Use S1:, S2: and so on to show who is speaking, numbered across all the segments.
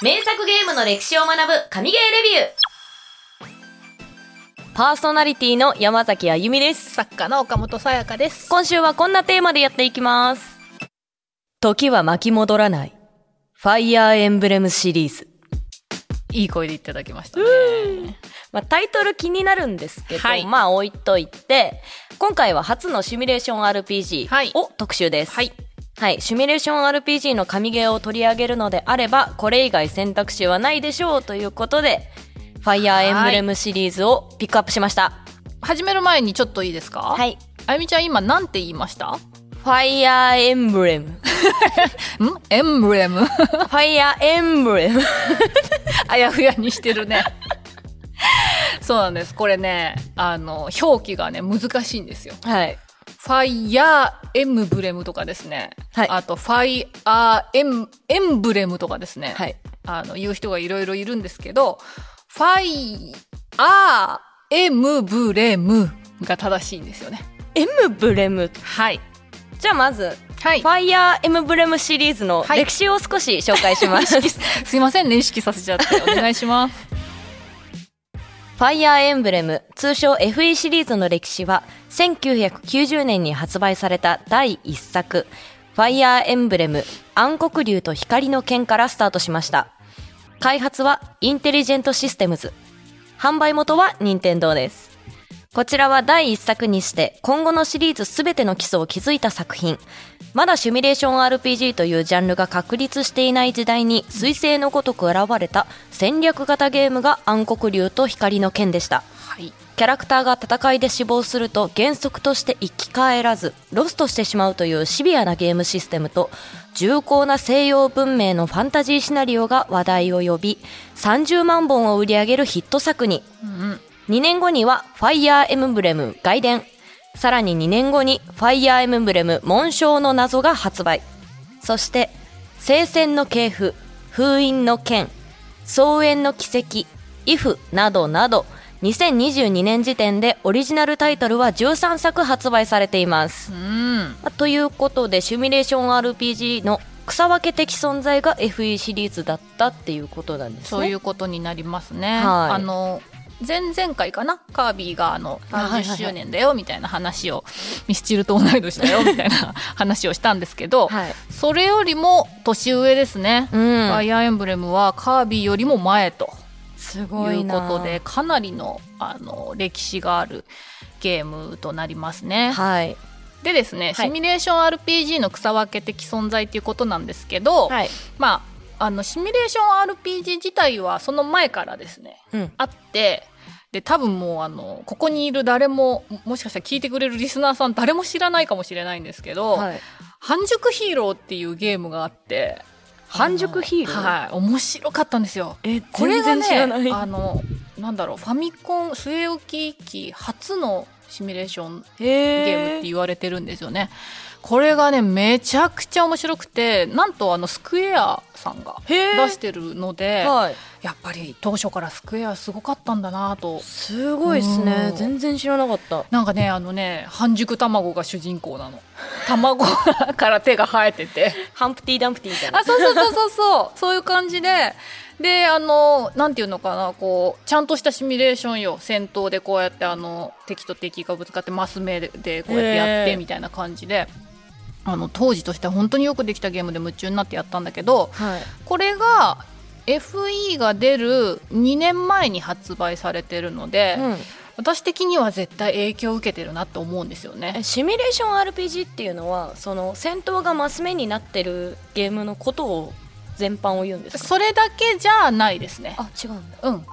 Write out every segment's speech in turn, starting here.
S1: 名作ゲームの歴史を学ぶ神ゲーレビューパーソナリティの山崎あゆみです。
S2: 作家の岡本さやかです。
S1: 今週はこんなテーマでやっていきます。時は巻き戻らない。ファイヤーエンブレムシリーズ。
S2: いい声でいただきましたね。
S1: まあ、タイトル気になるんですけど、
S2: はい
S1: まあ置いといて、今回は初のシミュレーション RPG
S2: はい
S1: を特集です。
S2: はい。
S1: はい。シミュレーション RPG の神ゲーを取り上げるのであれば、これ以外選択肢はないでしょうということで、ファイヤーエンブレムシリーズをピックアップしました。
S2: 始める前にちょっといいですか？
S1: はいい。
S2: あゆみちゃん今なんて言いました？
S1: ファイヤーエンブレム。
S2: ん？エンブレム。
S1: ファイヤーエンブレム。
S2: あやふやにしてるね。そうなんです。これね、あの表記がね難しいんですよ。
S1: はい。
S2: ファイヤーエンブレムとかですね。
S1: はい
S2: あとファイアーエンエンブレムとかですね。
S1: はい。
S2: あの言う人がいろいろいるんですけど、ファイアーエムブレムが正しいんですよね。
S1: エムブレム？
S2: はい。
S1: じゃあまず、
S2: はい
S1: フ。ァイヤーエムブレムシリーズの
S2: はい
S1: 歴史を少し紹介します。
S2: 意識すすいませんね、意識させちゃって。お願いします。
S1: ファイヤーエンブレム、通称 FE シリーズの歴史は、1990年に発売された第1作、ファイヤーエンブレム、暗黒竜と光の剣からスタートしました。開発はインテリジェントシステムズ。販売元は任天堂です。こちらは第1作にして今後のシリーズすべての基礎を築いた作品。まだシミュレーション RPG というジャンルが確立していない時代に彗星のごとく現れた戦略型ゲームが暗黒竜と光の剣でした。
S2: はい。
S1: キャラクターが戦いで死亡すると原則として生き返らずロストしてしまうというシビアなゲームシステムと重厚な西洋文明のファンタジーシナリオが話題を呼び30万本を売り上げるヒット作に
S2: うん。
S1: 2年後にはファイヤーエムブレム外伝さらに2年後にファイヤーエムブレム紋章の謎が発売そして聖戦の系譜封印の剣草原の奇跡イフなどなど2022年時点でオリジナルタイトルは13作発売されています
S2: うん。
S1: まあということでシミュレーション RPG の草分け的存在が FE シリーズだったっていうことなんですね
S2: そういうことになりますね。
S1: はい
S2: あの、前々回かな？カービィがあの30
S1: あはいはいはい。
S2: 周年だよみたいな話を、ミスチルと同い年だよみたいな 話をしたんですけど、
S1: はい。
S2: それよりも年上ですね。
S1: うん。
S2: ファイアーエンブレムはカービィよりも前と
S1: す
S2: いうことでかなりのあの歴史があるゲームとなりますね。
S1: はい。
S2: でですね、
S1: はい。
S2: シミュレーション RPG の草分け的存在っていうことなんですけど、
S1: はい。
S2: まああのシミュレーション RPG 自体はその前からですね
S1: うん。
S2: あってで多分もうあのここにいる誰ももしかしたら聞いてくれるリスナーさん誰も知らないかもしれないんですけど「
S1: はい。
S2: 半熟ヒーロー」っていうゲームがあって
S1: 半熟ヒーロー？
S2: はい。面白かったんですよ。
S1: え
S2: これが
S1: 全然知らない。
S2: ねあのなんだろうファミコン据え置き機初のシミュレーション
S1: ゲ
S2: ゲームって言われてるんですよね。これがねめちゃくちゃ面白くてなんとあのスクエアさんが出してるので、
S1: はい。
S2: やっぱり当初からスクエアすごかったんだなと。
S1: すごいですね。
S2: うん。
S1: 全然知らなかった。
S2: なんかねあのね半熟卵が主人公なの。卵から手が生えてて。
S1: ハンプティ・ダンプティみたいな。
S2: あそうそうそうそうそう。そういう感じで。であのなんていうのかなこうちゃんとしたシミュレーションよ。戦闘でこうやってあの敵と敵がぶつかってマス目ででこうやってやってみたいな感じであの当時としては本当によくできたゲームで夢中になってやったんだけど
S1: はい。
S2: これが FE が出る2年前に発売されてるので、
S1: うん。
S2: 私的には絶対影響を受けてるなと思うんですよね。
S1: え。シミュレーション RPG っていうのはその戦闘がマス目になってるゲームのことを全般を言うんですか？
S2: それだけじゃないですね。
S1: あ違うんだ。
S2: うん、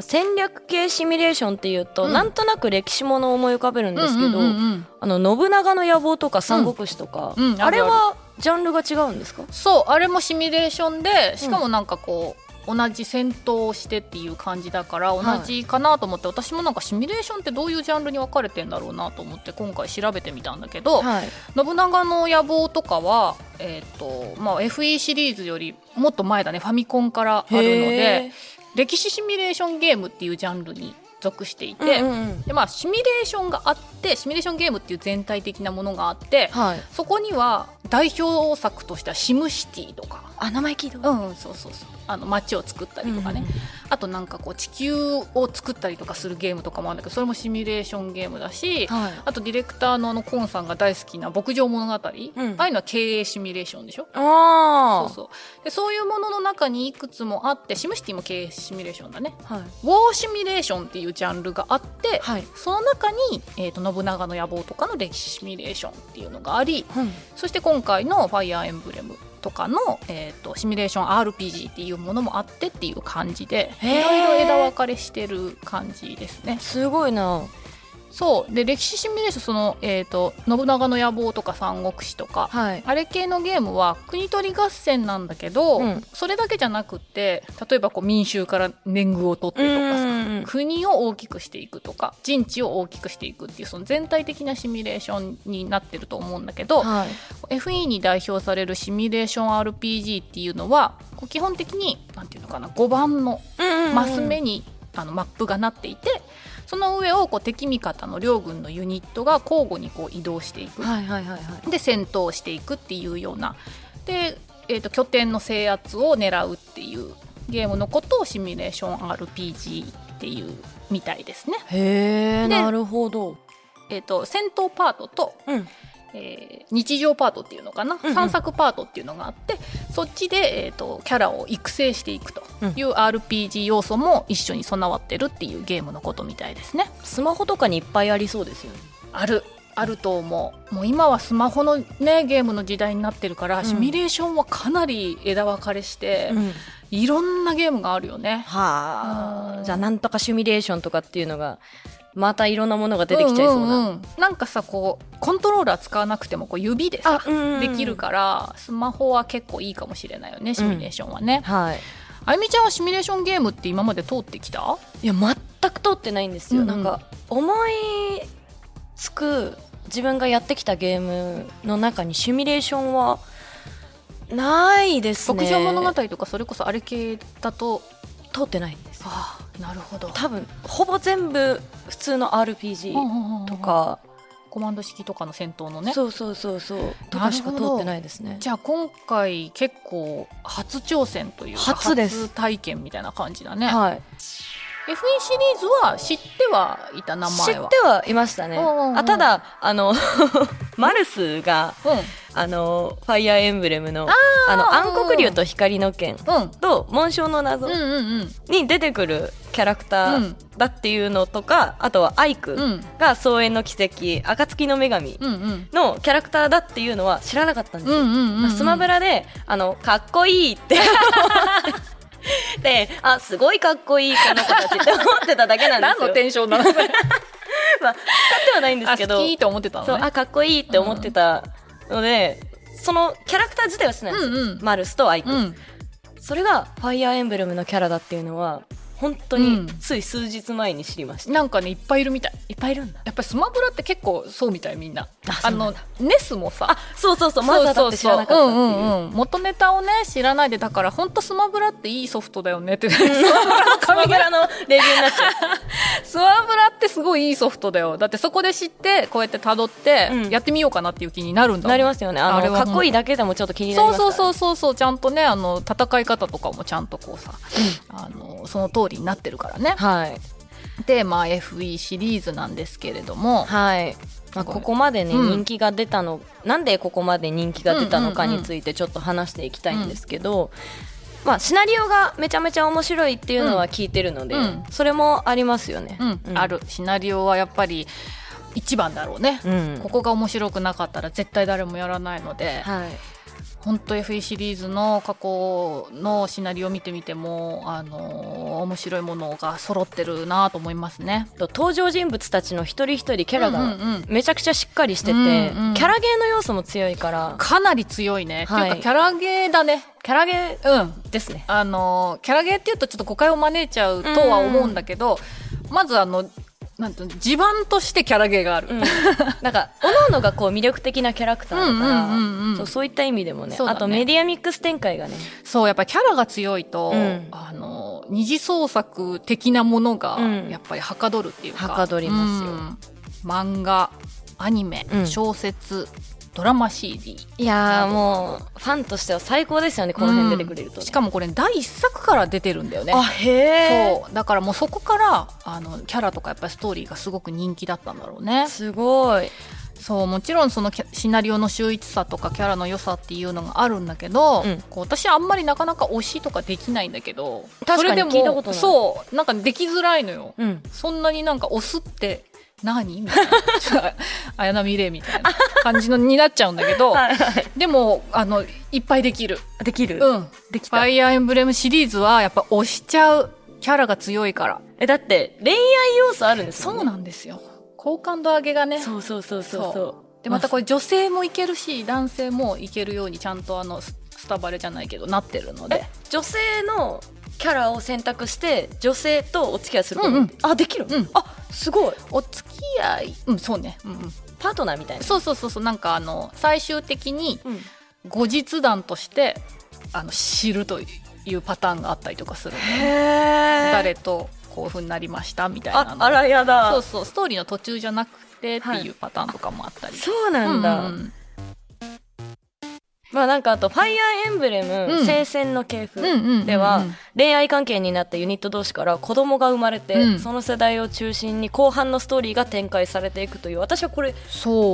S1: 戦略系シミュレーションっていうと、
S2: うん。
S1: なんとなく歴史ものを思い浮かべるんですけど、
S2: うんうんうんうん。
S1: あの信長の野望とか三国志とか、
S2: うん。うん。
S1: あれはジャンルが違うんですか？
S2: そうあれもシミュレーションでしかもなんかこう、同じ戦闘をしてっていう感じだから同
S1: はい。
S2: じかなと思って、私もなんかシミュレーションってどういうジャンルに分かれてんだろうなと思って今回調べてみたんだけど、
S1: はい。
S2: 信長の野望とかは、えーとまあ、FE シリーズよりもっと前だねファミコンからあるので
S1: へ
S2: 歴史シミュレーションゲームっていうジャンルに属していて、
S1: うんうんうん。
S2: でまあ、シミュレーションがあってシミュレーションゲームっていう全体的なものがあって
S1: はい。
S2: そこには代表作としては「シムシティ」とか、
S1: あ名前聞いた
S2: うんうん、そうそうそう。あの街を作ったりとかね、あとなんかこう地球を作ったりとかするゲームとかもあるんだけどそれもシミュレーションゲームだし、
S1: はい。
S2: あとディレクターのあのコンさんが大好きな牧場物語、
S1: ん。
S2: ああいうのは経営シミュレーションでしょ？
S1: あ
S2: そうそう。でそういうものの中にいくつもあってシムシティも経営シミュレーションだね。
S1: あはい。
S2: ウォーシミュレーションっていうジャンルがあって、
S1: はい。
S2: その中に、えー、と信長の野望とかの歴史シミュレーションっていうのがあり
S1: うん。
S2: そして今回の「ファイアーエンブレム」とかの、えー、とシミュレーション RPG っていうものもあってっていう感じでいろいろ枝分かれしてる感じですね。
S1: すごいな
S2: そう。で歴史シミュレーションその、えー、と信長の野望とか三国志とか、
S1: はい。
S2: あれ系のゲームは国取り合戦なんだけど、
S1: うん。
S2: それだけじゃなくって例えばこう民衆から年貢を取ってとかさ、
S1: うん
S2: 国を大きくしていくとか陣地を大きくしていくっていうその全体的なシミュレーションになってると思うんだけど、
S1: はい。
S2: FE に代表されるシミュレーション RPG っていうのはこう基本的になんていうのかな5番のマス目にあのマップがなっていてその上をこう敵味方の両軍のユニットが交互にこう移動していく。
S1: はいはいはいはい。
S2: で戦闘していくっていうような。で、えー、と拠点の制圧を狙うっていうゲームのことをシミュレーション RPG っていうみたいですね。で
S1: へえなるほど。
S2: えー、と戦闘パートと、
S1: うん
S2: えー日常パートっていうのかな、
S1: うんうん。
S2: 散策パートっていうのがあってそっちで、えー、とキャラを育成していくと。いう RPG 要素も一緒に備わってるっていうゲームのことみたいですね。
S1: スマホとかにいっぱいありそうですよね。
S2: ある。あると思う。もう今はスマホのねゲームの時代になってるから、
S1: ん。
S2: シミュレーションはかなり枝分かれして、
S1: うん。
S2: いろんなゲームがあるよね。うん。
S1: はあじゃあなんとかシミュレーションとかっていうのがまたいろんなものが出てきちゃいそうな、
S2: んんん。なんかさこうコントローラー使わなくてもこう指でさ、
S1: うんうんうん。
S2: できるからスマホは結構いいかもしれないよねシミュレーションはね、
S1: はい。
S2: あゆみちゃんはシミュレーションゲームって今まで通ってきた？
S1: いや全く通ってないんですよ、
S2: うんうん。
S1: なんか思いつく自分がやってきたゲームの中にシミュレーションはないですね。
S2: 牧場物語とかそれこそあれ系だと
S1: 通ってないんですよ。
S2: ああなるほど。
S1: 多分ほぼ全部普通の RPG とか、
S2: コマンド式とかの戦闘のね。
S1: そうそうそうそう。とかしか通ってないですね。
S2: じゃあ今回結構初挑戦というか
S1: 初です。
S2: 体験みたいな感じだね、
S1: はい。
S2: FE シリーズは知ってはいた名
S1: 知
S2: 前は？
S1: ってはいましたね。
S2: うんうんうん。
S1: あただあの マルスが
S2: うん。
S1: あのファイアーエンブレムのあの暗黒竜と光の剣
S2: うん。
S1: と紋章の謎に出てくるキャラクター
S2: うん
S1: だっていうのとか、あとはアイク
S2: うん。
S1: が草原の奇跡暁の女神
S2: うんうん。
S1: のキャラクターだっていうのは知らなかったんですよ、
S2: うんうんうん
S1: スマブラであのかっこいいって。であすごいかっこいいこの子たちって思ってただけなんですよ。
S2: 何のテンションなの
S1: まあ、使ってはないんです
S2: あ
S1: けど。
S2: 好きって思ってたのね。
S1: そうあかっこいいって思ってた。ので、そのキャラクター自体は知らないんですよ、
S2: うんうん。
S1: マルスとアイク、
S2: うん。
S1: それがファイアーエンブレムのキャラだっていうのは本当に
S2: うん。
S1: つい数日前に知りました、
S2: なんかねいっぱいいるみたい。
S1: いっぱいいるんだ。
S2: やっぱりスマブラって結構そうみたいみんな。
S1: あ
S2: あのネスもさ。
S1: あそうそうそうマザーだって知らなかったっていう。
S2: うんうんうん、元ネタをね知らないでだから本当スマブラっていいソフトだよねって。スマブラの
S1: スマブラのレビューになっちゃう
S2: すごいいいソフトだよ。だってそこで知ってこうやって辿って
S1: うん。
S2: やってみようかなっていう気になるんだもん。
S1: なりますよね。あのかっこいいだけでもちょっと気になりますから。
S2: そうそうそうそうそう。ちゃんとねあの戦い方とかもちゃんとこうさ、あのその通りになってるからね。
S1: はい。
S2: でまあ FE シリーズなんですけれども。
S1: はい、まあ、ここまでね、
S2: うん。
S1: 人気が出たのなんでここまで人気が出たのかについてちょっと話していきたいんですけど、まあ、シナリオがめちゃめちゃ面白いっていうのは聞いてるので、
S2: うん。
S1: それもありますよね。
S2: うん。あるシナリオはやっぱり一番だろうね、
S1: うん。
S2: ここが面白くなかったら絶対誰もやらないので。
S1: はい
S2: 本当 FE シリーズの過去のシナリオ見てみてもあの面白いものが揃ってるなと思いますね。
S1: と登場人物たちの一人一人キャラが
S2: うんうんうん
S1: めちゃくちゃしっかりしてて、
S2: うんうん
S1: キャラゲーの要素も強いから
S2: かなり強いね。
S1: はい
S2: っていうかキャラゲーだね。
S1: キャラゲ
S2: うん。
S1: ーですね。
S2: あのキャラゲーっていうとちょっと誤解を招いちゃうとは思うんだけど、まずあのなんていうの地盤としてキャラゲーがある。
S1: うん、なんか各々がこう魅力的なキャラクターだから、そうそういった意味でもね
S2: ね。
S1: あとメディアミックス展開がね。
S2: そうやっぱりキャラが強いと、
S1: うん。
S2: あの二次創作的なものが
S1: うん。
S2: やっぱりはかどるっていうか、
S1: はかどりますよ。
S2: うん。漫画アニメ、
S1: うん。
S2: 小説ドラマ CD
S1: いやーもうファンとしては最高ですよねこの辺出てくれると。ね、
S2: しかもこれ第一作から出てるんだよね。
S1: あへえ
S2: そう。だからもうそこからあのキャラとかやっぱりストーリーがすごく人気だったんだろうね。
S1: すごい。
S2: そうもちろんそのシナリオの秀逸さとかキャラの良さっていうのがあるんだけど、
S1: うん。
S2: こう私あんまりなかなか推しとかできないんだけど
S1: 確かに聞いたことない。
S2: そうなんかできづらいのよ。
S1: うん。
S2: そんなになんか押すって何？みたいな綾波レイみたいな感じのになっちゃうんだけど、
S1: はいはい。
S2: でもあのいっぱいできる。
S1: できる、
S2: うん。
S1: できた。
S2: ファイアーエンブレムシリーズはやっぱ押しちゃうキャラが強いから。
S1: えだって恋愛要素あるんです
S2: そう
S1: よね
S2: なんですよ。好感度上げがね。
S1: そうそうそうそう。そう。
S2: でまたこれ女性もいけるし男性もいけるようにちゃんとあのススタバレじゃないけどなってるので。
S1: え女性のキャラを選択して女性とお付き合いすること、
S2: うんうん。
S1: あできる、
S2: うん。
S1: あすごい。
S2: お付き合い。うんそうね、うんうん、
S1: パートナーみたいな。
S2: そうそうそうそう。なんかあの最終的に
S1: うん。
S2: 後日談としてあの知るというパターンがあったりとかするので、
S1: へえ
S2: 誰とこういうふうになりましたみたいなの。
S1: ああらやだ。
S2: そうそう。ストーリーの途中じゃなくてっていうパターンとかもあったり、
S1: そうなんだ、
S2: うんうん
S1: まあなんかあと「ファイアーエンブレム、
S2: うん。
S1: 聖戦の系譜」では恋愛関係になったユニット同士から子供が生まれて、
S2: うん。
S1: その世代を中心に後半のストーリーが展開されていくという私はこれ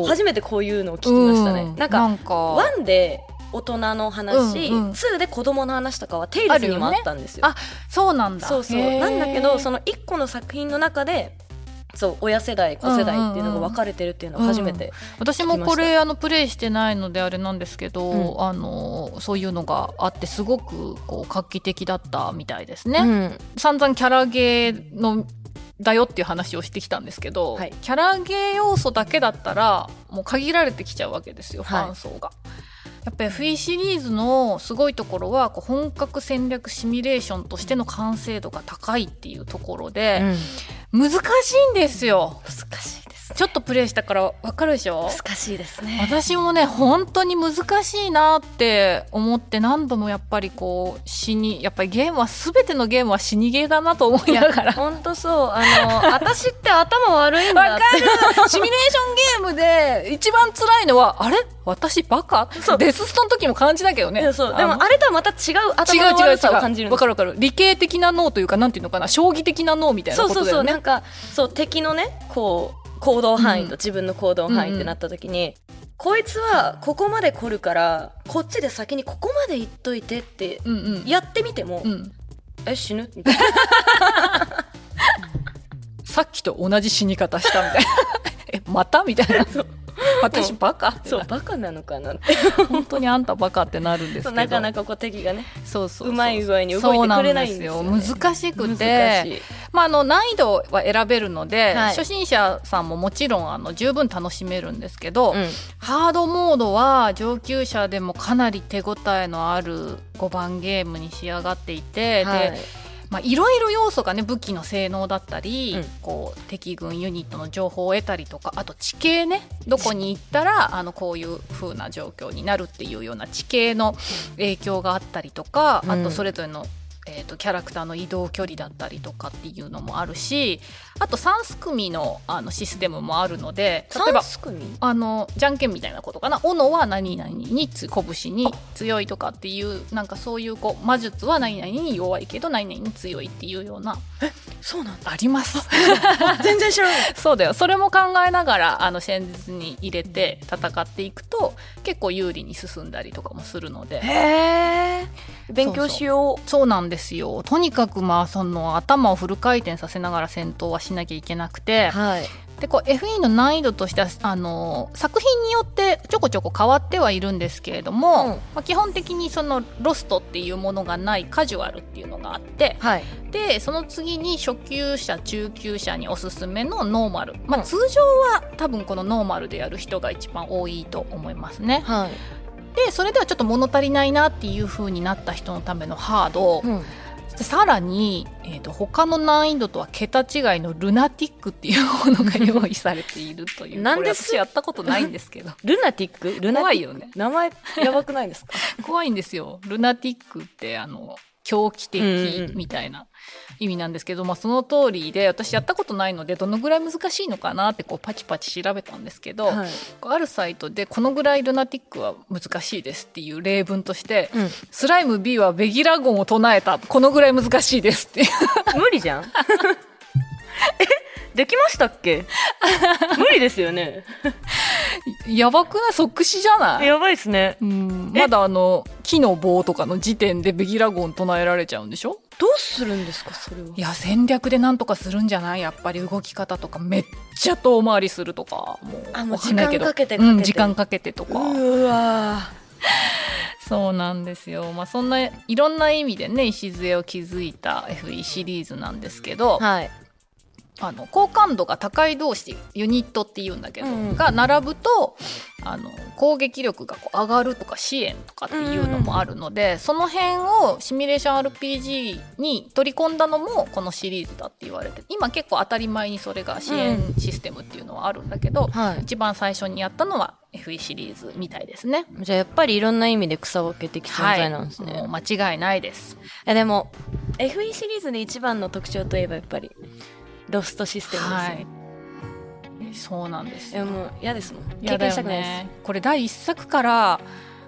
S1: 初めてこういうのを聞きましたね、
S2: うん。
S1: なんか
S2: なんか。
S1: 1で大人の話、
S2: うんうん。
S1: 2で子供の話とかはテイルズにもあったんですよ。
S2: あそうなんだ。
S1: そうそう。なんだけどその1個の作品の中でそう親世代子世代っていうのが分かれてるっていうのは初めて、
S2: 私もこれあのプレイしてないのであれなんですけど、
S1: うん。
S2: あのそういうのがあってすごくこう画期的だったみたいですね、
S1: うん。
S2: 散々キャラゲーのだよっていう話をしてきたんですけど、
S1: はい。
S2: キャラゲー要素だけだったらもう限られてきちゃうわけですよ、
S1: はい。
S2: ファン層が。やっぱり FE シリーズのすごいところはこう本格戦略シミュレーションとしての完成度が高いっていうところで、難しいんですよ。
S1: 難しいです
S2: ちょっとプレイしたからわかるでしょ？
S1: 難しいですね。
S2: 私もね本当に難しいなって思って何度もやっぱりこう死にやっぱりゲームは全てのゲームは死にゲーだなと思いながら。
S1: 本当そう。あの私って頭悪いんだ
S2: わかる。シミュレーションゲームで一番辛いのはあれ？私バカ？
S1: そう。
S2: デスストの時も感じだけどね。
S1: でもあれとはまた違う頭の
S2: 違う違う
S1: 悪さを感じる
S2: わかるわかる。理系的な脳というかなんていうのかな？将棋的な脳みたいな
S1: そうそう
S2: ことだよね。
S1: そうなんかそう敵のねこう行動範囲と自分の行動範囲ってなった時に、こいつはここまで来るからこっちで先にここまで行っといてって
S2: うんうん。
S1: やってみても、
S2: うん。
S1: え死ぬ？みたいな。
S2: さっきと同じ死に方したみたいな。えまた？みたいな 私バカ。
S1: そうバカなのかなって。
S2: 本当にあんたバカってなるんですけど。
S1: なかなかこう敵がね
S2: そうそうそう。
S1: うまい具合に動いてくれないんですよね。
S2: 難しく
S1: 難
S2: て。まあ、あの難易度は選べるので、
S1: はい。
S2: 初心者さんももちろんあの十分楽しめるんですけど、
S1: うん。
S2: ハードモードは上級者でもかなり手応えのある5番ゲームに仕上がっていて、
S1: はい。
S2: でまあ、いろいろ要素がね武器の性能だったり、
S1: うん。
S2: こう敵軍ユニットの情報を得たりとかあと地形ねどこに行ったらあのこういう風な状況になるっていうような地形の影響があったりとか、
S1: うん。
S2: あとそれぞれの、えー、とキャラクターの移動距離だったりとかっていうのもあるしあと3組のあのシステムもあるので例えばあのじゃんけんみたいなことかな。斧は何々につ拳に強いとかっていうなんかそういうこう魔術は何々に弱いけど何々に強いっていうような
S1: そうなんだ。
S2: あります。
S1: 全然知らない。
S2: そうだよ。それも考えながらあの戦術に入れて戦っていくと結構有利に進んだりとかもするので。
S1: へえ勉強しよ
S2: そうなんですよ。とにかくまあその頭をフル回転させながら戦闘はしなきゃいけなくて
S1: うはい。
S2: でこう FE の難易度としてはあの作品によってちょこちょこ変わってはいるんですけれども、
S1: うん。
S2: まあ、基本的にそのロストっていうものがないカジュアルっていうのがあって
S1: はい。
S2: でその次に初級者中級者におすすめのノーマル、まあ、
S1: うん。
S2: 通常は多分このノーマルでやる人が一番多いと思いますね。
S1: はい
S2: でそれではちょっと物足りないなっていう風になった人のためのハード、
S1: うん。
S2: でさらに、えー、と他の難易度とは桁違いのルナティックっていうものが用意されているという
S1: なんで
S2: 私やったことないんですけど。
S1: ルナティック？ルナティック？
S2: 怖いよね
S1: 名前やばくないですか？
S2: 怖いんですよ。ルナティックってあの狂気的みたいな意味なんですけど、まあその通りで私やったことないのでどのぐらい難しいのかなってこうパチパチ調べたんですけど、
S1: はい。
S2: あるサイトでこのぐらいルナティックは難しいですっていう例文として、
S1: うん
S2: スライム B はベギラゴンを唱えた。このぐらい難しいですっていう。
S1: 無理じゃん。えできましたっけ？無理ですよね。
S2: やばくない？即死じゃない？
S1: やばいっすね。
S2: うん。
S1: え？
S2: まだあの木の棒とかの時点でベギラゴン唱えられちゃうんでしょ？
S1: どうするんですかそれは？い
S2: や戦略でなんとかするんじゃない？やっぱり動き方とかめっちゃ遠回りするとか。もう
S1: あもう時間かけてかけて。
S2: うん、時間かけてとか。
S1: うわ
S2: そうなんですよ。まあそんないろんな意味でね礎を築いた FE シリーズなんですけど、
S1: はい
S2: あの好感度が高い同士ユニットっていうんだけど、
S1: うん
S2: が並ぶとあの攻撃力がこう上がるとか支援とかっていうのもあるので、その辺をシミュレーション RPG に取り込んだのもこのシリーズだって言われて今結構当たり前にそれが支援システムっていうのはあるんだけど、
S1: はい。
S2: 一番最初にやったのは FE シリーズみたいですね。
S1: じゃあやっぱりいろんな意味で草分け的存在なんですね、
S2: もう間違いないです。
S1: えでも FE シリーズで一番の特徴といえばやっぱりロストシステムですよ、
S2: はい。そうなんですよ。
S1: いやもう嫌ですもん。経験したくないです、
S2: ねこれ第一作から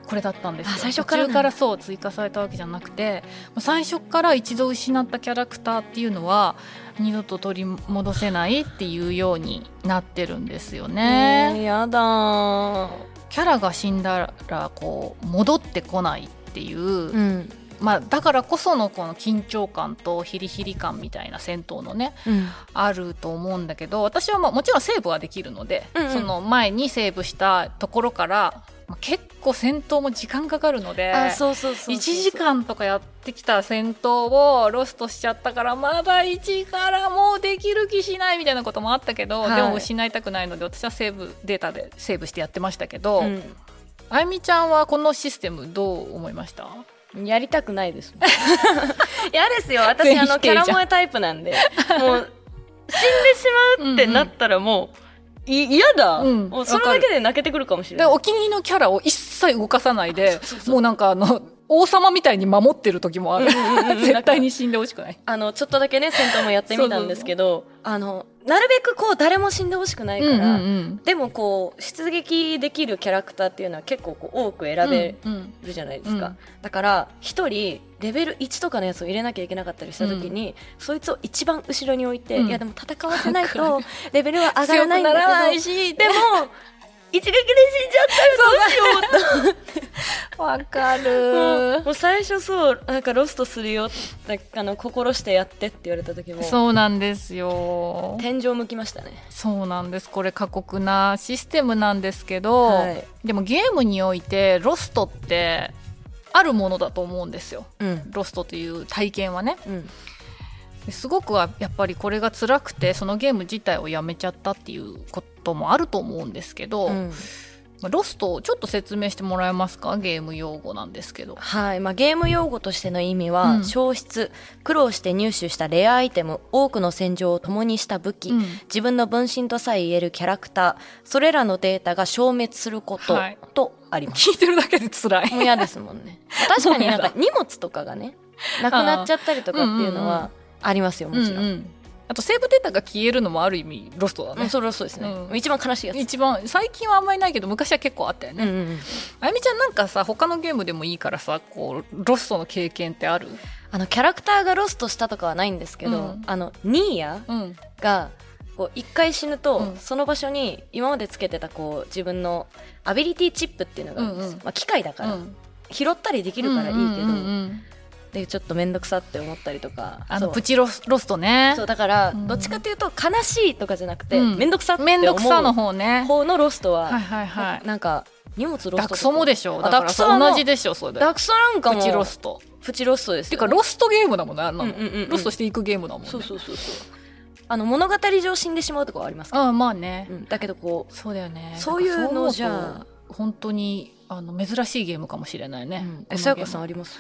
S2: これだったんですよ。
S1: あ最初から
S2: からそう追加されたわけじゃなくて最初から一度失ったキャラクターっていうのは二度と取り戻せないっていうようになってるんですよ
S1: ね。
S2: ね。
S1: やだー。
S2: キャラが死んだらこう戻ってこないっていう、
S1: うん
S2: まあ、だからこそのこの緊張感とヒリヒリ感みたいな戦闘のね
S1: うん。
S2: あると思うんだけど私はまあもちろんセーブはできるので、
S1: うんうん。
S2: その前にセーブしたところから、まあ結構戦闘も時間かかるので
S1: あそうそうそうそう。
S2: 1時間とかやってきた戦闘をロストしちゃったからまだ1からもうできる気しないみたいなこともあったけど、
S1: はい。
S2: でも失いたくないので私はセーブデータでセーブしてやってましたけど、
S1: う
S2: あゆみちゃんはこのシステムどう思いました？
S1: んやりたくないです 嫌ですよ。私
S2: 全
S1: あのキャラ萌えタイプなんで。もう死んでしまうってなったらもうい嫌だ、
S2: うん。
S1: もうそれだけで泣けてくるかもしれ
S2: で
S1: ない。
S2: お気に入りのキャラを一切動かさないでもうなんかあの王様みたいに守ってる時もある。
S1: うんうん
S2: 絶対に死んでほしくない。
S1: あのちょっとだけね戦闘もやってみたんですけどあのなるべくこう誰も死んでほしくないから、
S2: ん
S1: でもこう出撃できるキャラクターっていうのは結構こう多く選べ
S2: うんうん
S1: るじゃないですか、
S2: うん
S1: だから一人レベル1とかのやつを入れなきゃいけなかったりした時に、そいつを一番後ろに置いて、
S2: うん。
S1: いやでも戦わせない
S2: わ
S1: と レベルは上がらないんだけど
S2: ならないし
S1: でも 一撃で死んじゃったらどうしようと
S2: わかる。
S1: もう最初そうなんかロストするよ。あの心してやってって言われた時も。
S2: そうなんですよ。
S1: 天井向きましたね。
S2: そうなんです。これ過酷なシステムなんですけど、
S1: はい。
S2: でもゲームにおいてロストってあるものだと思うんですよ。
S1: うん。
S2: ロストという体験はね。
S1: うん。
S2: ですごくはやっぱりこれが辛くてそのゲーム自体をやめちゃったっていうこともあると思うんですけど、
S1: うん。
S2: まあロストをちょっと説明してもらえますか？ゲーム用語なんですけど。
S1: はい、まあ、ゲーム用語としての意味は、
S2: うん。
S1: 消失苦労して入手したレアアイテム多くの戦場を共にした武器、
S2: うん。
S1: 自分の分身とさえ言えるキャラクターそれらのデータが消滅すること、
S2: はい。
S1: とあります。
S2: 聞いてるだけで辛い。
S1: もう嫌ですもんね。確かになんか荷物とかがねなくなっちゃったりとかっていうのはありますよもちろん、
S2: うんうん。あとセーブデータが消えるのもある意味ロストだね、
S1: うんそれはそうですね、
S2: うん。
S1: 一番悲しいやつ。
S2: 一番最近はあんまりないけど昔は結構あったよね、
S1: うん。うん。うん
S2: あゆみちゃんなんかさ他のゲームでもいいからさこうロストの経験ってある？
S1: あのキャラクターがロストしたとかはないんですけど、
S2: うん。
S1: あのニーヤ
S2: うん。
S1: がこう一回死ぬと、
S2: うん。
S1: その場所に今までつけてたこう自分のアビリティチップっていうのがあるんですよ、
S2: うんうん。
S1: まあ、機械だから、
S2: うん。
S1: 拾ったりできるからいいけど、
S2: うんうんうんうん
S1: でちょっと面倒くさって思ったりとか。
S2: あのプチロスロストね。
S1: そうだから、
S2: うん。
S1: どっちかっていうと悲しいとかじゃなくて
S2: うん。
S1: 面倒くさって
S2: めんどくさの
S1: 思
S2: 方ね。
S1: う方のロストは、
S2: はいはいはい。
S1: なんか荷物ロスト
S2: ダクソもでしょ。だ
S1: あ
S2: から
S1: ダクソ
S2: 同じでしょそれ。で
S1: ダクソなんかも
S2: プチロスト。
S1: プチロストですよ、
S2: ていうかロストゲームだもんねあんなの、ロストしていくゲームだもんね。
S1: そうそうそうそう。あの物語上死んでしまうとかはありますか、
S2: ああまあね、
S1: うん、だけどこ
S2: そうだよね。
S1: そういうのじゃ
S2: 本当にあの珍しいゲームかもしれないうね、
S1: うん、えさやかさんあります？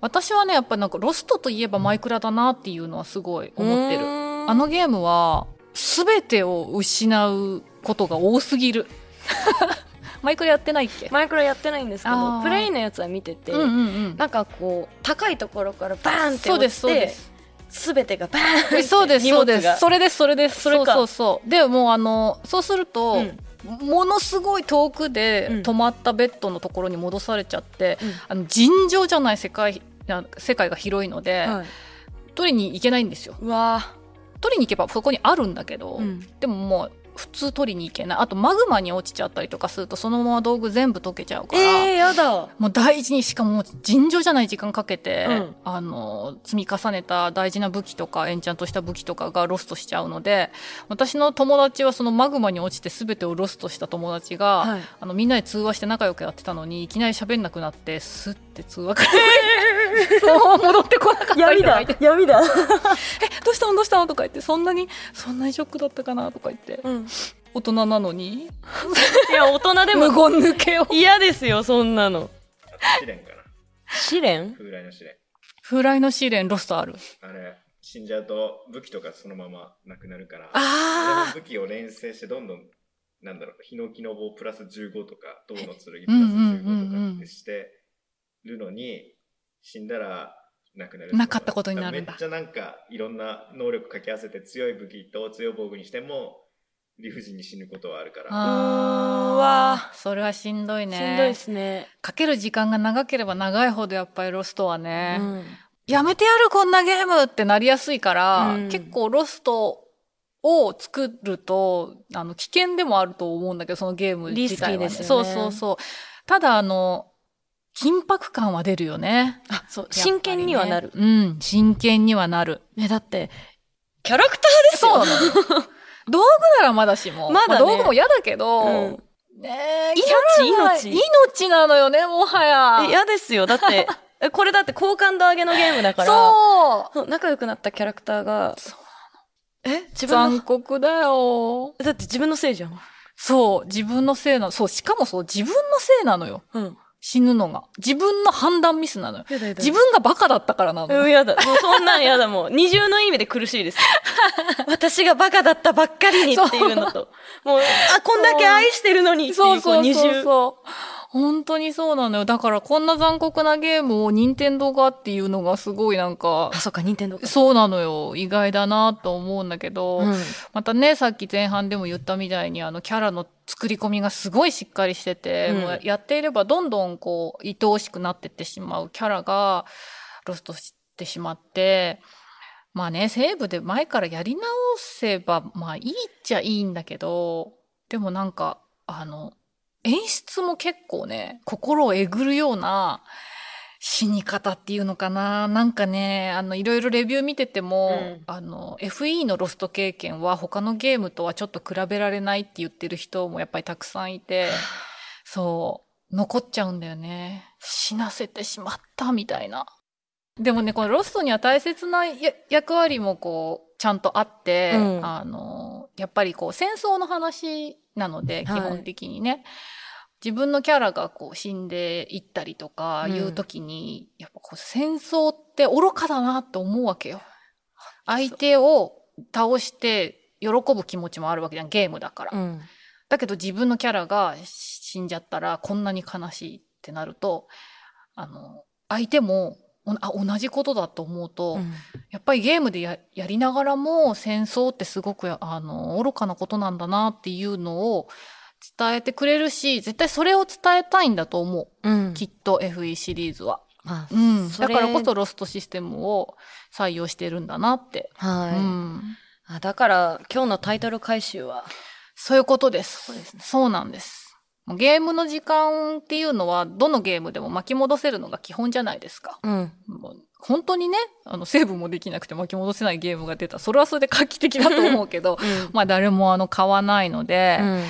S2: 私はねやっぱなんかロストといえばマイクラだなっていうのはすごい思ってる。あ
S1: あ
S2: のゲームマイクラやってないっけ？
S1: マイクラやってないんですけどプレイのやつは見てて、
S2: うんうんうん。
S1: なんかこう高いところからバーンって
S2: そうで
S1: 落ちて
S2: すそうです。
S1: すべてがバーンって
S2: そうですそうです。それですそれです。
S1: それか。
S2: そうそうそう。でもうあのそうすると、
S1: うん
S2: ものすごい遠くで
S1: うん。
S2: 止まったベッドのところに戻されちゃって、
S1: うん。
S2: あの尋常じゃない世界な世界が広いので、
S1: はい。
S2: 取りに行けないんですよ。
S1: うわ
S2: 取りに行けばそこにあるんだけど、
S1: ー、うん。
S2: でももう普通取りに行けない。あとマグマに落ちちゃったりとかするとそのまま道具全部溶けちゃうから、
S1: えー、やだ。
S2: もう大事にしかも尋常じゃない時間かけて、
S1: うん。
S2: あの積み重ねた大事な武器とかエンチャントした武器とかがロストしちゃうので私の友達はそのマグマに落ちて全てをロストした友達が、
S1: はい。
S2: あのみんなで通話して仲良くやってたのにいきなり喋んなくなってスッて通話から そう戻ってこなかった人
S1: 闇だ闇だ、「
S2: えどうしたのどうしたの?」とか言って「そんなにそんなにショックだったかな?」とか言って。
S1: うん、
S2: 大人なのに？
S1: いや大人で
S2: 無
S1: も
S2: 言抜けを。
S1: 嫌ですよそんなの。
S3: 試練かな。
S1: 試練？
S3: 風来の試練。
S2: 風来の試練ロストある？
S3: あれ、死んじゃうと武器とかそのままなくなるから、
S2: あ
S3: 武器を連成してどんどん、なんだろう、ヒノキの棒プラス15とか、銅の剣プラス
S2: うんうんうんうん
S3: 15とかってしてるのに、死んだらなくなる。
S2: なかったことになるんだ。
S3: めっちゃなんか、いろんな能力掛け合わせて強い武器と強い防具にしても、理不尽に死ぬことはあるから。
S2: あー。
S1: うわ
S2: それはしんどいね。
S1: しんどいですね、
S2: かける時間が長ければ長いほどやっぱりロストはね、
S1: うん。
S2: やめてやるこんなゲームってなりやすいから、
S1: うん。
S2: 結構ロストを作るとあの危険でもあると思うんだけどそのゲーム自体は、ね、
S1: リスキーですよね。
S2: そうそうそう。ただあの緊迫感は出るよね。
S1: あそう
S2: ね。
S1: 真剣にはなる、
S2: うん。真剣にはなる。
S1: ねだってキャラクターですよ。
S2: そうなの。道具ならまだしも。
S1: まだね。
S2: あ道具も嫌だけど、
S1: うん。
S2: ねえ
S1: 命命。
S2: 命なのよね、もはや。
S1: え嫌ですよ。だって えこれだって好感度上げのゲームだから。
S2: そう。
S1: 仲良くなったキャラクターが。
S2: そう
S1: え自分の
S2: 残酷だよ。
S1: だって自分のせいじゃん。
S2: そう、自分のせいなの。そう、しかもそう、自分のせいなのよ。
S1: うん
S2: 死ぬのが。自分の判断ミスなのよ。自分がバカだったからなのよ。
S1: うん、やだ。もうそんなんやだ、もう。二重の意味で苦しいです。私がバカだったばっかりにっていうのと、もう、あ、こんだけ愛してるのにっていう、
S2: そうそう
S1: こ二重。
S2: そうそう。本当にそうなのよ。だからこんな残酷なゲームを任天堂がっていうのがすごいなんか
S1: あ、、そっか、任天堂か。
S2: そうなのよ。意外だなと思うんだけど、
S1: うん
S2: またね、さっき前半でも言ったみたいに、あの、キャラの作り込みがすごいしっかりしてて、
S1: うん
S2: もうやっていればどんどんこう、愛おしくなってってしまうキャラが、ロストしてしまって、まあね、セーブで前からやり直せば、まあいいっちゃいいんだけど、でもなんか、あの、演出も結構ね、心をえぐるような死に方っていうのかな。なんかね、あの、いろいろレビュー見てても、
S1: うん
S2: あの、FE のロスト経験は他のゲームとはちょっと比べられないって言ってる人もやっぱりたくさんいて、そう、残っちゃうんだよね。死なせてしまったみたいな。でもね、このロストには大切なや役割もこう、ちゃんとあって、
S1: うん
S2: あの、やっぱりこう、戦争の話なので、基
S1: はい
S2: 本的にね。自分のキャラがこう死んでいったりとかいう時に、やっぱこう戦争って愚かだなって思うわけよ。相手を倒して喜ぶ気持ちもあるわけじゃん、ゲームだから。
S1: うん。
S2: だけど自分のキャラが死んじゃったらこんなに悲しいってなると、あの、相手もおあ同じことだと思うと、
S1: うん
S2: やっぱりゲームでややりながらも戦争ってすごくあの愚かなことなんだなっていうのを伝えてくれるし、絶対それを伝えたいんだと思う。
S1: うん。
S2: きっと FE シリーズは。
S1: ま
S2: うん。だからこそロストシステムを採用してるんだなって。
S1: あ、はい、
S2: うん。
S1: あ。だから、今日のタイトル回収は、
S2: そういうことです。
S1: そうですね
S2: そうなんです。ゲームの時間っていうのは、どのゲームでも巻き戻せるのが基本じゃないですか。
S1: うん。
S2: 本当にね、あの、セーブもできなくて巻き戻せないゲームが出た。それはそれで画期的だと思うけど、
S1: うん。
S2: まあ誰もあの、買わないので、
S1: うん。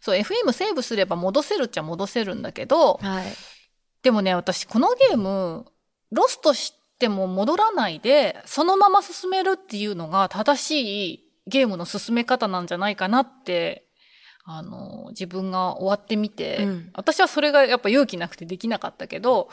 S2: そう、FM セーブすれば戻せるっちゃ戻せるんだけど、
S1: はい。
S2: でもね、私このゲーム、ロストしても戻らないで、そのまま進めるっていうのが正しいゲームの進め方なんじゃないかなって、あの、自分が終わってみて、
S1: うん
S2: 私はそれがやっぱ勇気なくてできなかったけど、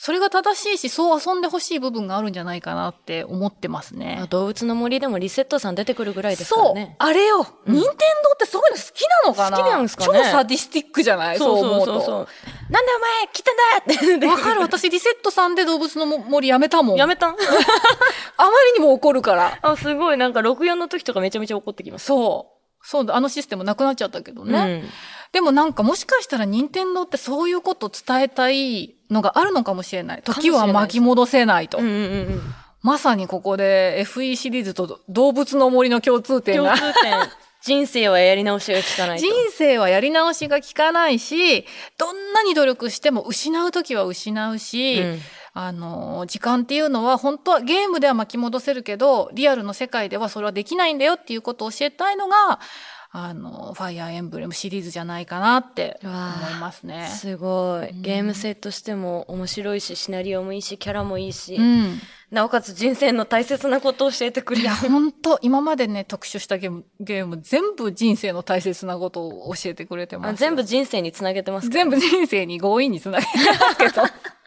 S2: それが正しいし、そう遊んでほしい部分があるんじゃないかなって思ってますね。
S1: 動物の森でもリセットさん出てくるぐらいですか
S2: そう
S1: らね。。
S2: あれよ。
S1: うん
S2: 任天堂ってそういうの好きなのかな？
S1: 好きなんですかね？
S2: 超サディスティックじゃない？そう思うと。
S1: う。なんでお前来たんだって。
S2: わかる。私、リセットさんで動物の森やめたもん。
S1: やめた？ん
S2: あまりにも怒るから。
S1: あ、すごい。なんか64の時とかめちゃめちゃ怒ってきます。
S2: そう。そうだ、あのシステムなくなっちゃったけどね。
S1: ね。
S2: でもなんかもしかしたら任天堂ってそういうことを伝えたいのがあるのかもしれない。時は巻き戻せないと。
S1: うんうんうんうん。
S2: まさにここで FE シリーズと動物の森の共通点
S1: 共
S2: が。
S1: 通点。人生はやり直しが効かないと。
S2: 人生はやり直しが効かないし、どんなに努力しても失う時は失うし、
S1: うん
S2: あの、時間っていうのは本当はゲームでは巻き戻せるけど、リアルの世界ではそれはできないんだよっていうことを教えたいのが、あの、ファイアーエンブレムシリーズじゃないかなって思いますね。
S1: すごい。ゲーム性としても面白いし、シナリオもいいし、キャラもいいし、
S2: うん。
S1: なおかつ人生の大切なことを教えてくれる
S2: いや、。本当今までね、特集したゲーム、ゲーム、全部人生の大切なことを教えてくれてます。
S1: あ全部人生につなげてます
S2: 全部人生に強引につなげてますけど。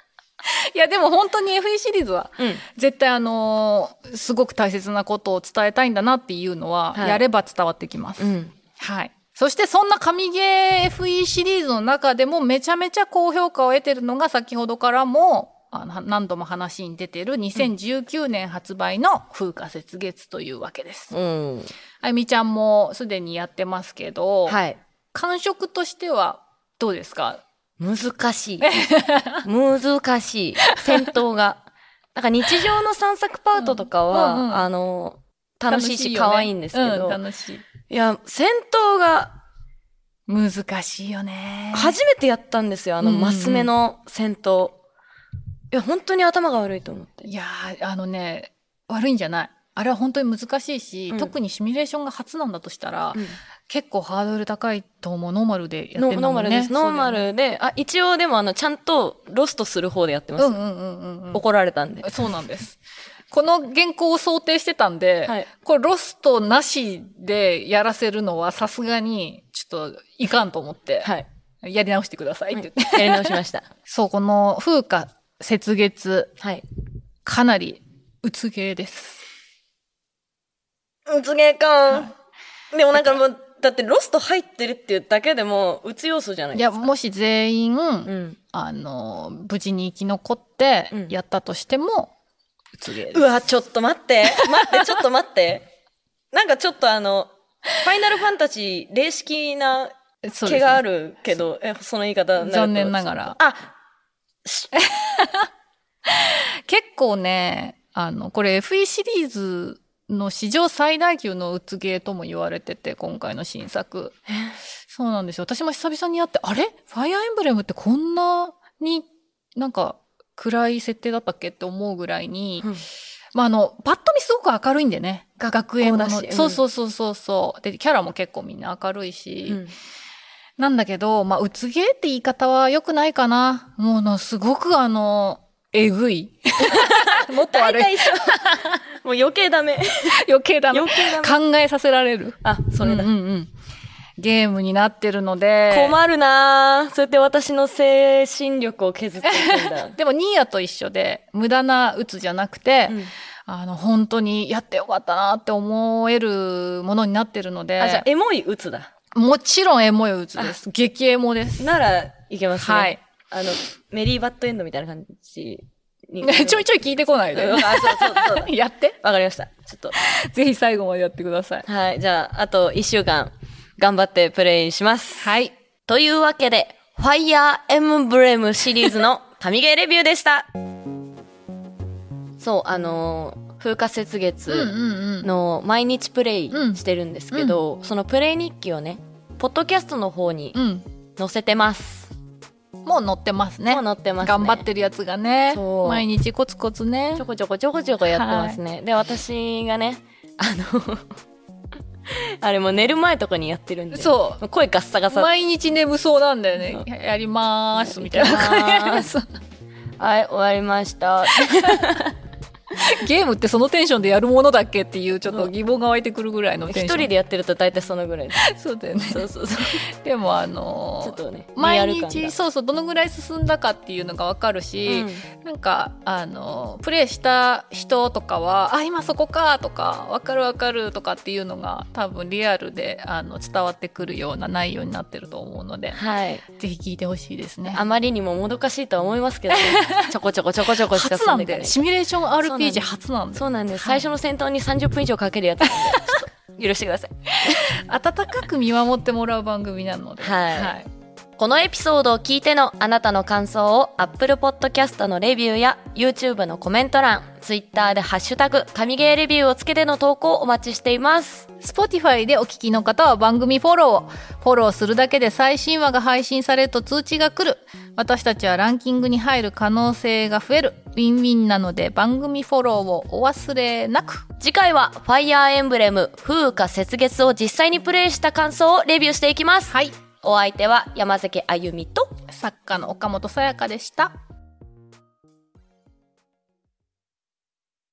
S2: いや、でも本当に FE シリーズは、
S1: うん。
S2: 絶対あのーすごく大切なことを伝えたいんだなっていうのは、
S1: はい
S2: やれば伝わってきます。
S1: うん。
S2: はい。そしてそんな神ゲー FE シリーズの中でもめちゃめちゃ高評価を得てるのが先ほどからも、あの何度も話に出てる2019年発売の風化雪月というわけです。
S1: うん。
S2: あゆみちゃんもすでにやってますけど、
S1: はい。
S2: 感触としてはどうですか？
S1: 難しい。難しい。戦闘が。なんか日常の散策パートとかは、
S2: うんうんうん
S1: あの、楽しいし可愛いんですけど、
S2: うん楽しい。
S1: いや、戦闘が
S2: 難しいよね。
S1: 初めてやったんですよ、あの、
S2: うんうんうん
S1: マス目の戦闘。いや、本当に頭が悪いと思って。
S2: いやー、あのね、悪いんじゃない。あれは本当に難しいし、
S1: うん
S2: 特にシミュレーションが初なんだとしたら、
S1: うん
S2: 結構ハードル高いと思う。ノーマルでやって
S1: ノ
S2: るね。
S1: ノーマルです。ノーマルで、あ、一応でもあの、ちゃんとロストする方でやってます。
S2: そうんうんうんうんうん。
S1: 怒られたんで。
S2: そうなんです。この原稿を想定してたんで、
S1: はい
S2: これロストなしでやらせるのはさすがにちょっといかんと思って、
S1: はい。
S2: やり直してくださいって言って。
S1: やり直しました。
S2: そう、この風化、雪月、
S1: はい。
S2: かなり、うつゲーです。
S1: うつげか。でもなんかもう、だってロスト入ってるっていうだけでも、うつ要素じゃない
S2: いや、
S1: ですか。
S2: もし全員、
S1: うん。
S2: あの、無事に生き残って
S1: うん、
S2: やったとしても、うつゲーです。
S1: うわ、ちょっと待って。待って、ちょっと待って。なんかちょっとあの、ファイナルファンタジー、霊式な毛があるけど、え、その言い方
S2: 残念ながら。
S1: あ、
S2: 結構ね、あの、これ FE シリーズの史上最大級のうつゲーとも言われてて、今回の新作。そうなんですよ。私も久々にやって、あれ？ファイアーエンブレムってこんなになんか暗い設定だったっけって思うぐらいに、
S1: うん
S2: まあ、あの、パッと見すごく明るいんでね。学園ものそうそうそうそうそう。で、キャラも結構みんな明るいし。
S1: うん
S2: なんだけど、まあ、うつゲーって言い方は良くないかな。もうな、すごくあの、えぐい。もっと悪い。
S1: もう余計ダメ。
S2: 余計だ
S1: 余計ダメ。
S2: 考えさせられる。
S1: あ、それだ
S2: うん。うんうんゲームになってるので。
S1: 困るなぁ。そうやって私の精神力を削っていくんだ。
S2: でも、ニーヤと一緒で、無駄なうつじゃなくて、
S1: うん
S2: あの、本当にやってよかったなって思えるものになってるので、
S1: あ、じゃあ、エモい鬱だ。
S2: もちろんエモいうつです。激エモです。
S1: なら、いけますね。
S2: はい。
S1: あの、メリーバッドエンドみたいな感じに。
S2: ちょいちょい聞いてこないで
S1: そうそうそう。
S2: やって。
S1: わかりました。ちょっと。
S2: ぜひ最後までやってください。
S1: はい。じゃあ、あと一週間、頑張ってプレイします。
S2: はい。
S1: というわけで、ファイヤーエムブレムシリーズの神ゲーレビューでした。そう、あのー風花雪月
S2: うんうんうん。
S1: の毎日プレイしてるんですけど、そのプレイ日記をね、ポッドキャストの方に
S2: うん。
S1: 載せてます。
S2: もう載ってますね。
S1: もう載ってますね。
S2: 頑張ってるやつがね。毎日コツコツね
S1: ちょ。こちょこちょこちょこやってますね。で、私がね、あの、あれもう寝る前とかにやってるんで。。
S2: そう
S1: 声ガッサガサ。
S2: 毎日眠そうなんだよね。ややりまーす、みたいな。
S1: はい、終わりました。
S2: ゲームってそのテンションでやるものだっけっていうちょっと疑問が湧いてくるぐらいのテンション。
S1: 一人でやってると大体そのぐらい。
S2: そうだよね。
S1: そうそうそう。
S2: でもあの
S1: ちょっとね
S2: 毎日そうそうどのぐらい進んだかっていうのがわかるし、なんかあのプレイした人とかはあ今そこかとかわかるわかるとかっていうのが多分リアルであの伝わってくるような内容になってると思うので
S1: はい。
S2: ぜひ聞いてほしいですね。
S1: あまりにももどかしいとは思いますけどね。ちょこちょこちょこちょこしか進んで
S2: シミュレーション
S1: そうなんで
S2: RPG
S1: す
S2: 初なんで。
S1: そうなんです、最初の戦闘に30分以上かけるやつ許してください。
S2: 温かく見守ってもらう番組なので。
S1: はいこのエピソードを聞いてのあなたの感想を Apple Podcast のレビューや YouTube のコメント欄、Twitter でハッシュタグ、神ゲーレビューをつけての投稿をお待ちしています。
S2: Spotify でお聞きの方は番組フォローを。フォローするだけで最新話が配信されると通知が来る。私たちはランキングに入る可能性が増える。ウィンウィンなので番組フォローをお忘れなく。
S1: 次回は Fire Emblem 風化雪月を実際にプレイした感想をレビューしていきます。
S2: はい。
S1: お相手は山崎あゆみと
S2: 作家の岡本さやかでした。